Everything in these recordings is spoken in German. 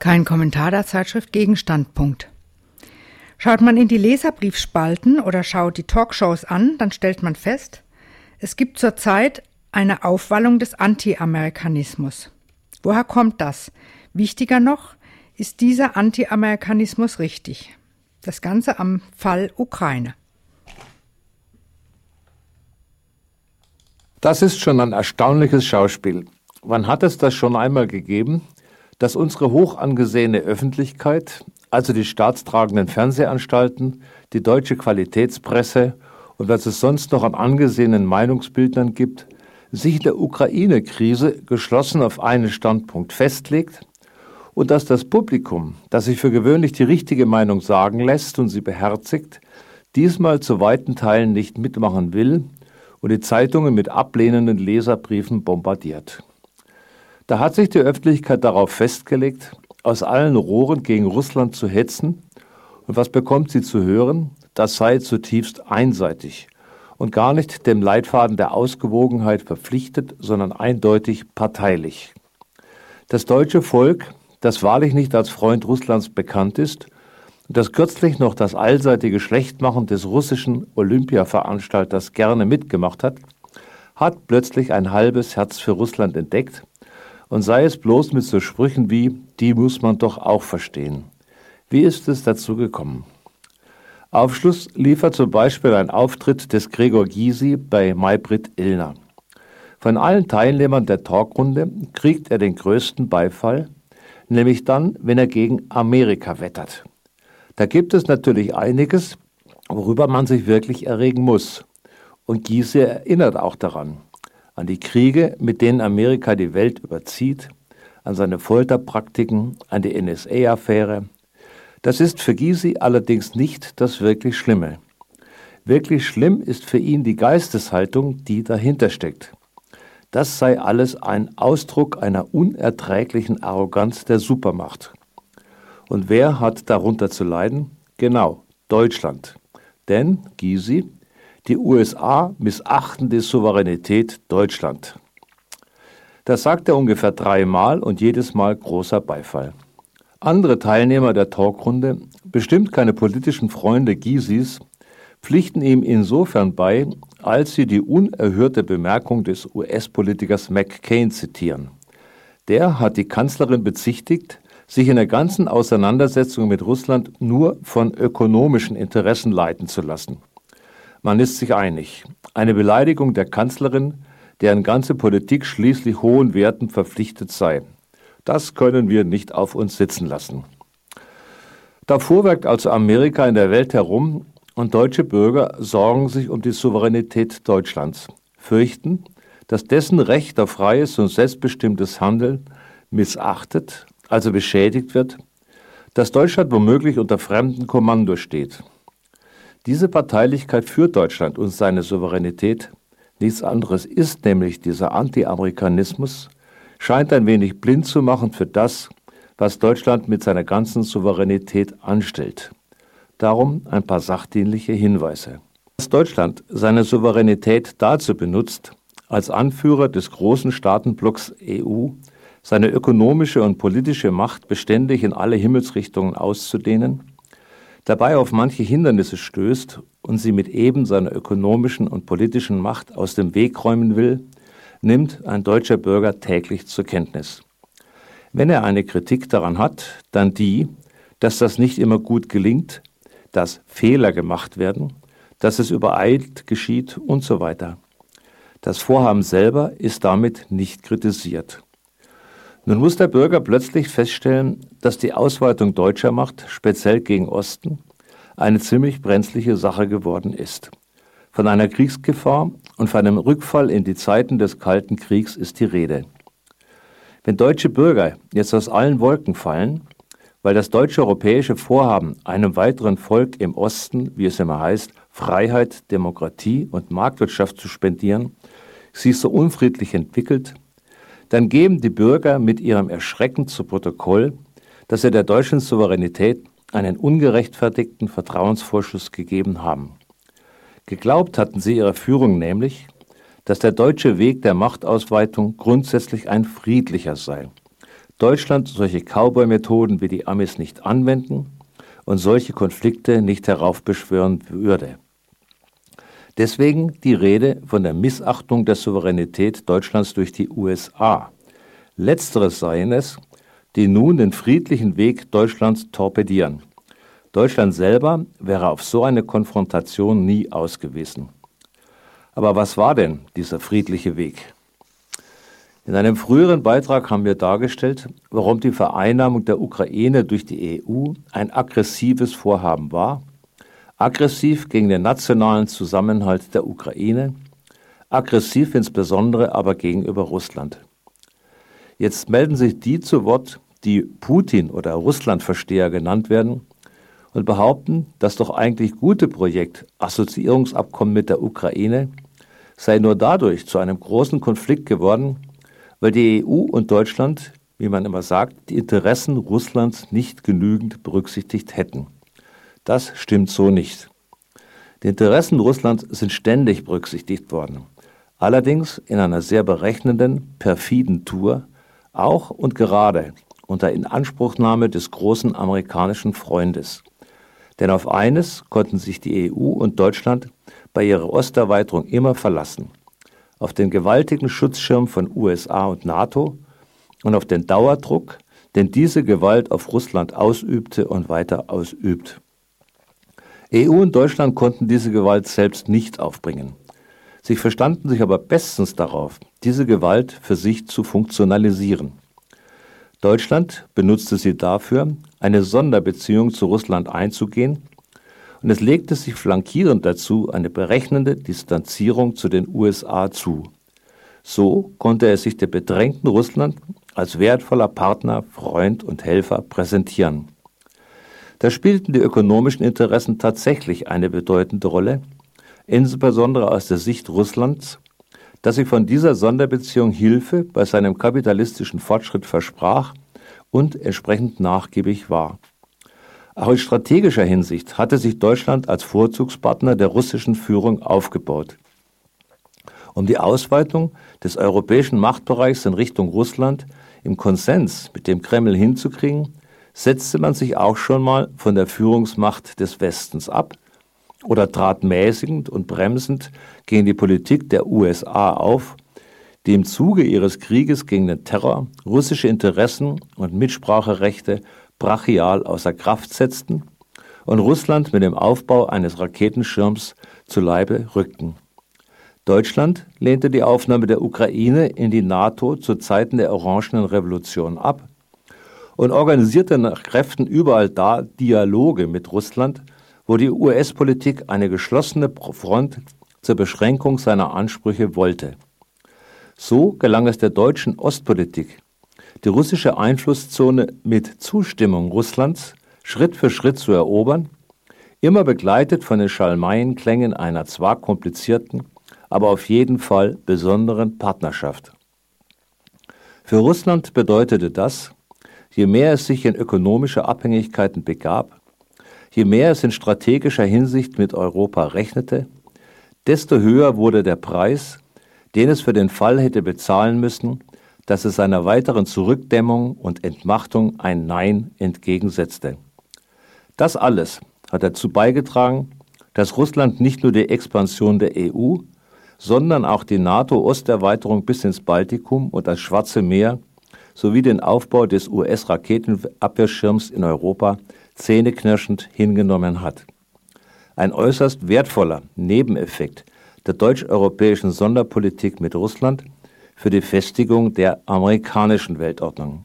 Kein Kommentar der Zeitschrift Gegenstandpunkt. Schaut man in die Leserbriefspalten oder schaut die Talkshows an, dann stellt man fest, es gibt zurzeit eine Aufwallung des Anti-Amerikanismus. Woher kommt das? Wichtiger noch, ist dieser Anti-Amerikanismus richtig? Das Ganze am Fall Ukraine. Das ist schon ein erstaunliches Schauspiel. Wann hat es das schon einmal gegeben, dass unsere hoch angesehene Öffentlichkeit, also die staatstragenden Fernsehanstalten, die deutsche Qualitätspresse und was es sonst noch an angesehenen Meinungsbildnern gibt, sich in der Ukraine-Krise geschlossen auf einen Standpunkt festlegt und dass das Publikum, das sich für gewöhnlich die richtige Meinung sagen lässt und sie beherzigt, diesmal zu weiten Teilen nicht mitmachen will und die Zeitungen mit ablehnenden Leserbriefen bombardiert. Da hat sich die Öffentlichkeit darauf festgelegt, aus allen Rohren gegen Russland zu hetzen, und was bekommt sie zu hören? Das sei zutiefst einseitig und gar nicht dem Leitfaden der Ausgewogenheit verpflichtet, sondern eindeutig parteilich. Das deutsche Volk, das wahrlich nicht als Freund Russlands bekannt ist und das kürzlich noch das allseitige Schlechtmachen des russischen Olympiaveranstalters gerne mitgemacht hat, hat plötzlich ein halbes Herz für Russland entdeckt und sei es bloß mit so Sprüchen wie, die muss man doch auch verstehen. Wie ist es dazu gekommen? Aufschluss liefert zum Beispiel ein Auftritt des Gregor Gysi bei Maybrit Illner. Von allen Teilnehmern der Talkrunde kriegt er den größten Beifall, nämlich dann, wenn er gegen Amerika wettert. Da gibt es natürlich einiges, worüber man sich wirklich erregen muss. Und Gysi erinnert auch daran an die Kriege, mit denen Amerika die Welt überzieht, an seine Folterpraktiken, an die NSA-Affäre. Das ist für Gysi allerdings nicht das wirklich Schlimme. Wirklich schlimm ist für ihn die Geisteshaltung, die dahinter steckt. Das sei alles ein Ausdruck einer unerträglichen Arroganz der Supermacht. Und wer hat darunter zu leiden? Genau, Deutschland. Denn, Gysi, die USA missachten die Souveränität Deutschland. Das sagt er ungefähr dreimal und jedes Mal großer Beifall. Andere Teilnehmer der Talkrunde, bestimmt keine politischen Freunde Gysis, pflichten ihm insofern bei, als sie die unerhörte Bemerkung des US-Politikers McCain zitieren. Der hat die Kanzlerin bezichtigt, sich in der ganzen Auseinandersetzung mit Russland nur von ökonomischen Interessen leiten zu lassen. Man ist sich einig. Eine Beleidigung der Kanzlerin, deren ganze Politik schließlich hohen Werten verpflichtet sei. Das können wir nicht auf uns sitzen lassen. Davor wirkt also Amerika in der Welt herum und deutsche Bürger sorgen sich um die Souveränität Deutschlands, fürchten, dass dessen Recht auf freies und selbstbestimmtes Handeln missachtet, also beschädigt wird, dass Deutschland womöglich unter fremden Kommando steht. Diese Parteilichkeit führt Deutschland und seine Souveränität. Nichts anderes ist nämlich dieser Anti-Amerikanismus, scheint ein wenig blind zu machen für das, was Deutschland mit seiner ganzen Souveränität anstellt. Darum ein paar sachdienliche Hinweise. Dass Deutschland seine Souveränität dazu benutzt, als Anführer des großen Staatenblocks EU seine ökonomische und politische Macht beständig in alle Himmelsrichtungen auszudehnen, dabei auf manche Hindernisse stößt und sie mit eben seiner ökonomischen und politischen Macht aus dem Weg räumen will, nimmt ein deutscher Bürger täglich zur Kenntnis. Wenn er eine Kritik daran hat, dann die, dass das nicht immer gut gelingt, dass Fehler gemacht werden, dass es übereilt geschieht und so weiter. Das Vorhaben selber ist damit nicht kritisiert. Nun muss der Bürger plötzlich feststellen, dass die Ausweitung deutscher Macht, speziell gegen Osten, eine ziemlich brenzliche Sache geworden ist. Von einer Kriegsgefahr und von einem Rückfall in die Zeiten des Kalten Kriegs ist die Rede. Wenn deutsche Bürger jetzt aus allen Wolken fallen, weil das deutsche europäische Vorhaben einem weiteren Volk im Osten, wie es immer heißt, Freiheit, Demokratie und Marktwirtschaft zu spendieren, sich so unfriedlich entwickelt, dann geben die Bürger mit ihrem Erschrecken zu Protokoll, dass sie der deutschen Souveränität einen ungerechtfertigten Vertrauensvorschuss gegeben haben. Geglaubt hatten sie ihrer Führung nämlich, dass der deutsche Weg der Machtausweitung grundsätzlich ein friedlicher sei. Deutschland solche Cowboy-Methoden wie die Amis nicht anwenden und solche Konflikte nicht heraufbeschwören würde. Deswegen die Rede von der Missachtung der Souveränität Deutschlands durch die USA. Letzteres seien es, die nun den friedlichen Weg Deutschlands torpedieren. Deutschland selber wäre auf so eine Konfrontation nie ausgewiesen. Aber was war denn dieser friedliche Weg? In einem früheren Beitrag haben wir dargestellt, warum die Vereinnahmung der Ukraine durch die EU ein aggressives Vorhaben war, aggressiv gegen den nationalen Zusammenhalt der Ukraine, aggressiv insbesondere aber gegenüber Russland. Jetzt melden sich die zu Wort, die Putin- oder Russlandversteher genannt werden und behaupten, das doch eigentlich gute Projekt Assoziierungsabkommen mit der Ukraine sei nur dadurch zu einem großen Konflikt geworden, weil die EU und Deutschland, wie man immer sagt, die Interessen Russlands nicht genügend berücksichtigt hätten. Das stimmt so nicht. Die Interessen Russlands sind ständig berücksichtigt worden, allerdings in einer sehr berechnenden, perfiden Tour, auch und gerade unter Inanspruchnahme des großen amerikanischen Freundes. Denn auf eines konnten sich die EU und Deutschland bei ihrer Osterweiterung immer verlassen auf den gewaltigen Schutzschirm von USA und NATO und auf den Dauerdruck, den diese Gewalt auf Russland ausübte und weiter ausübt. EU und Deutschland konnten diese Gewalt selbst nicht aufbringen. Sie verstanden sich aber bestens darauf, diese Gewalt für sich zu funktionalisieren. Deutschland benutzte sie dafür, eine Sonderbeziehung zu Russland einzugehen und es legte sich flankierend dazu eine berechnende Distanzierung zu den USA zu. So konnte er sich der bedrängten Russland als wertvoller Partner, Freund und Helfer präsentieren. Da spielten die ökonomischen Interessen tatsächlich eine bedeutende Rolle, insbesondere aus der Sicht Russlands, das sich von dieser Sonderbeziehung Hilfe bei seinem kapitalistischen Fortschritt versprach und entsprechend nachgiebig war. Auch in strategischer Hinsicht hatte sich Deutschland als Vorzugspartner der russischen Führung aufgebaut. Um die Ausweitung des europäischen Machtbereichs in Richtung Russland im Konsens mit dem Kreml hinzukriegen, setzte man sich auch schon mal von der Führungsmacht des Westens ab oder trat mäßigend und bremsend gegen die Politik der USA auf, die im Zuge ihres Krieges gegen den Terror russische Interessen und Mitspracherechte brachial außer Kraft setzten und Russland mit dem Aufbau eines Raketenschirms zu Leibe rückten. Deutschland lehnte die Aufnahme der Ukraine in die NATO zu Zeiten der Orangenen Revolution ab und organisierte nach Kräften überall da Dialoge mit Russland, wo die US-Politik eine geschlossene Front zur Beschränkung seiner Ansprüche wollte. So gelang es der deutschen Ostpolitik, die russische Einflusszone mit Zustimmung Russlands Schritt für Schritt zu erobern, immer begleitet von den Schalmeienklängen einer zwar komplizierten, aber auf jeden Fall besonderen Partnerschaft. Für Russland bedeutete das, je mehr es sich in ökonomische Abhängigkeiten begab, je mehr es in strategischer Hinsicht mit Europa rechnete, desto höher wurde der Preis, den es für den Fall hätte bezahlen müssen, dass es seiner weiteren Zurückdämmung und Entmachtung ein Nein entgegensetzte. Das alles hat dazu beigetragen, dass Russland nicht nur die Expansion der EU, sondern auch die NATO-Osterweiterung bis ins Baltikum und das Schwarze Meer sowie den Aufbau des US-Raketenabwehrschirms in Europa zähneknirschend hingenommen hat. Ein äußerst wertvoller Nebeneffekt der deutsch-europäischen Sonderpolitik mit Russland für die Festigung der amerikanischen Weltordnung.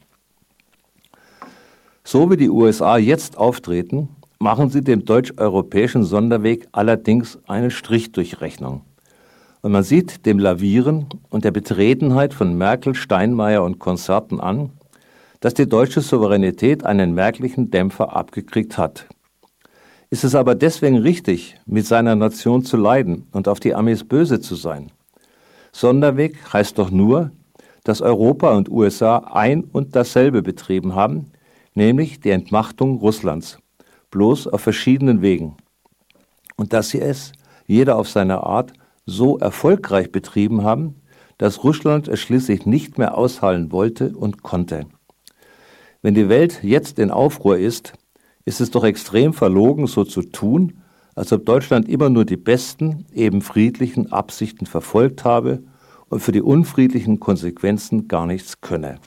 So wie die USA jetzt auftreten, machen sie dem deutsch-europäischen Sonderweg allerdings einen Strich durch Rechnung. Und man sieht dem Lavieren und der Betretenheit von Merkel, Steinmeier und Konzerten an, dass die deutsche Souveränität einen merklichen Dämpfer abgekriegt hat. Ist es aber deswegen richtig, mit seiner Nation zu leiden und auf die Amis böse zu sein? Sonderweg heißt doch nur, dass Europa und USA ein und dasselbe betrieben haben, nämlich die Entmachtung Russlands, bloß auf verschiedenen Wegen. Und dass sie es, jeder auf seine Art, so erfolgreich betrieben haben, dass Russland es schließlich nicht mehr aushalten wollte und konnte. Wenn die Welt jetzt in Aufruhr ist, ist es doch extrem verlogen, so zu tun, als ob Deutschland immer nur die besten, eben friedlichen Absichten verfolgt habe und für die unfriedlichen Konsequenzen gar nichts könne.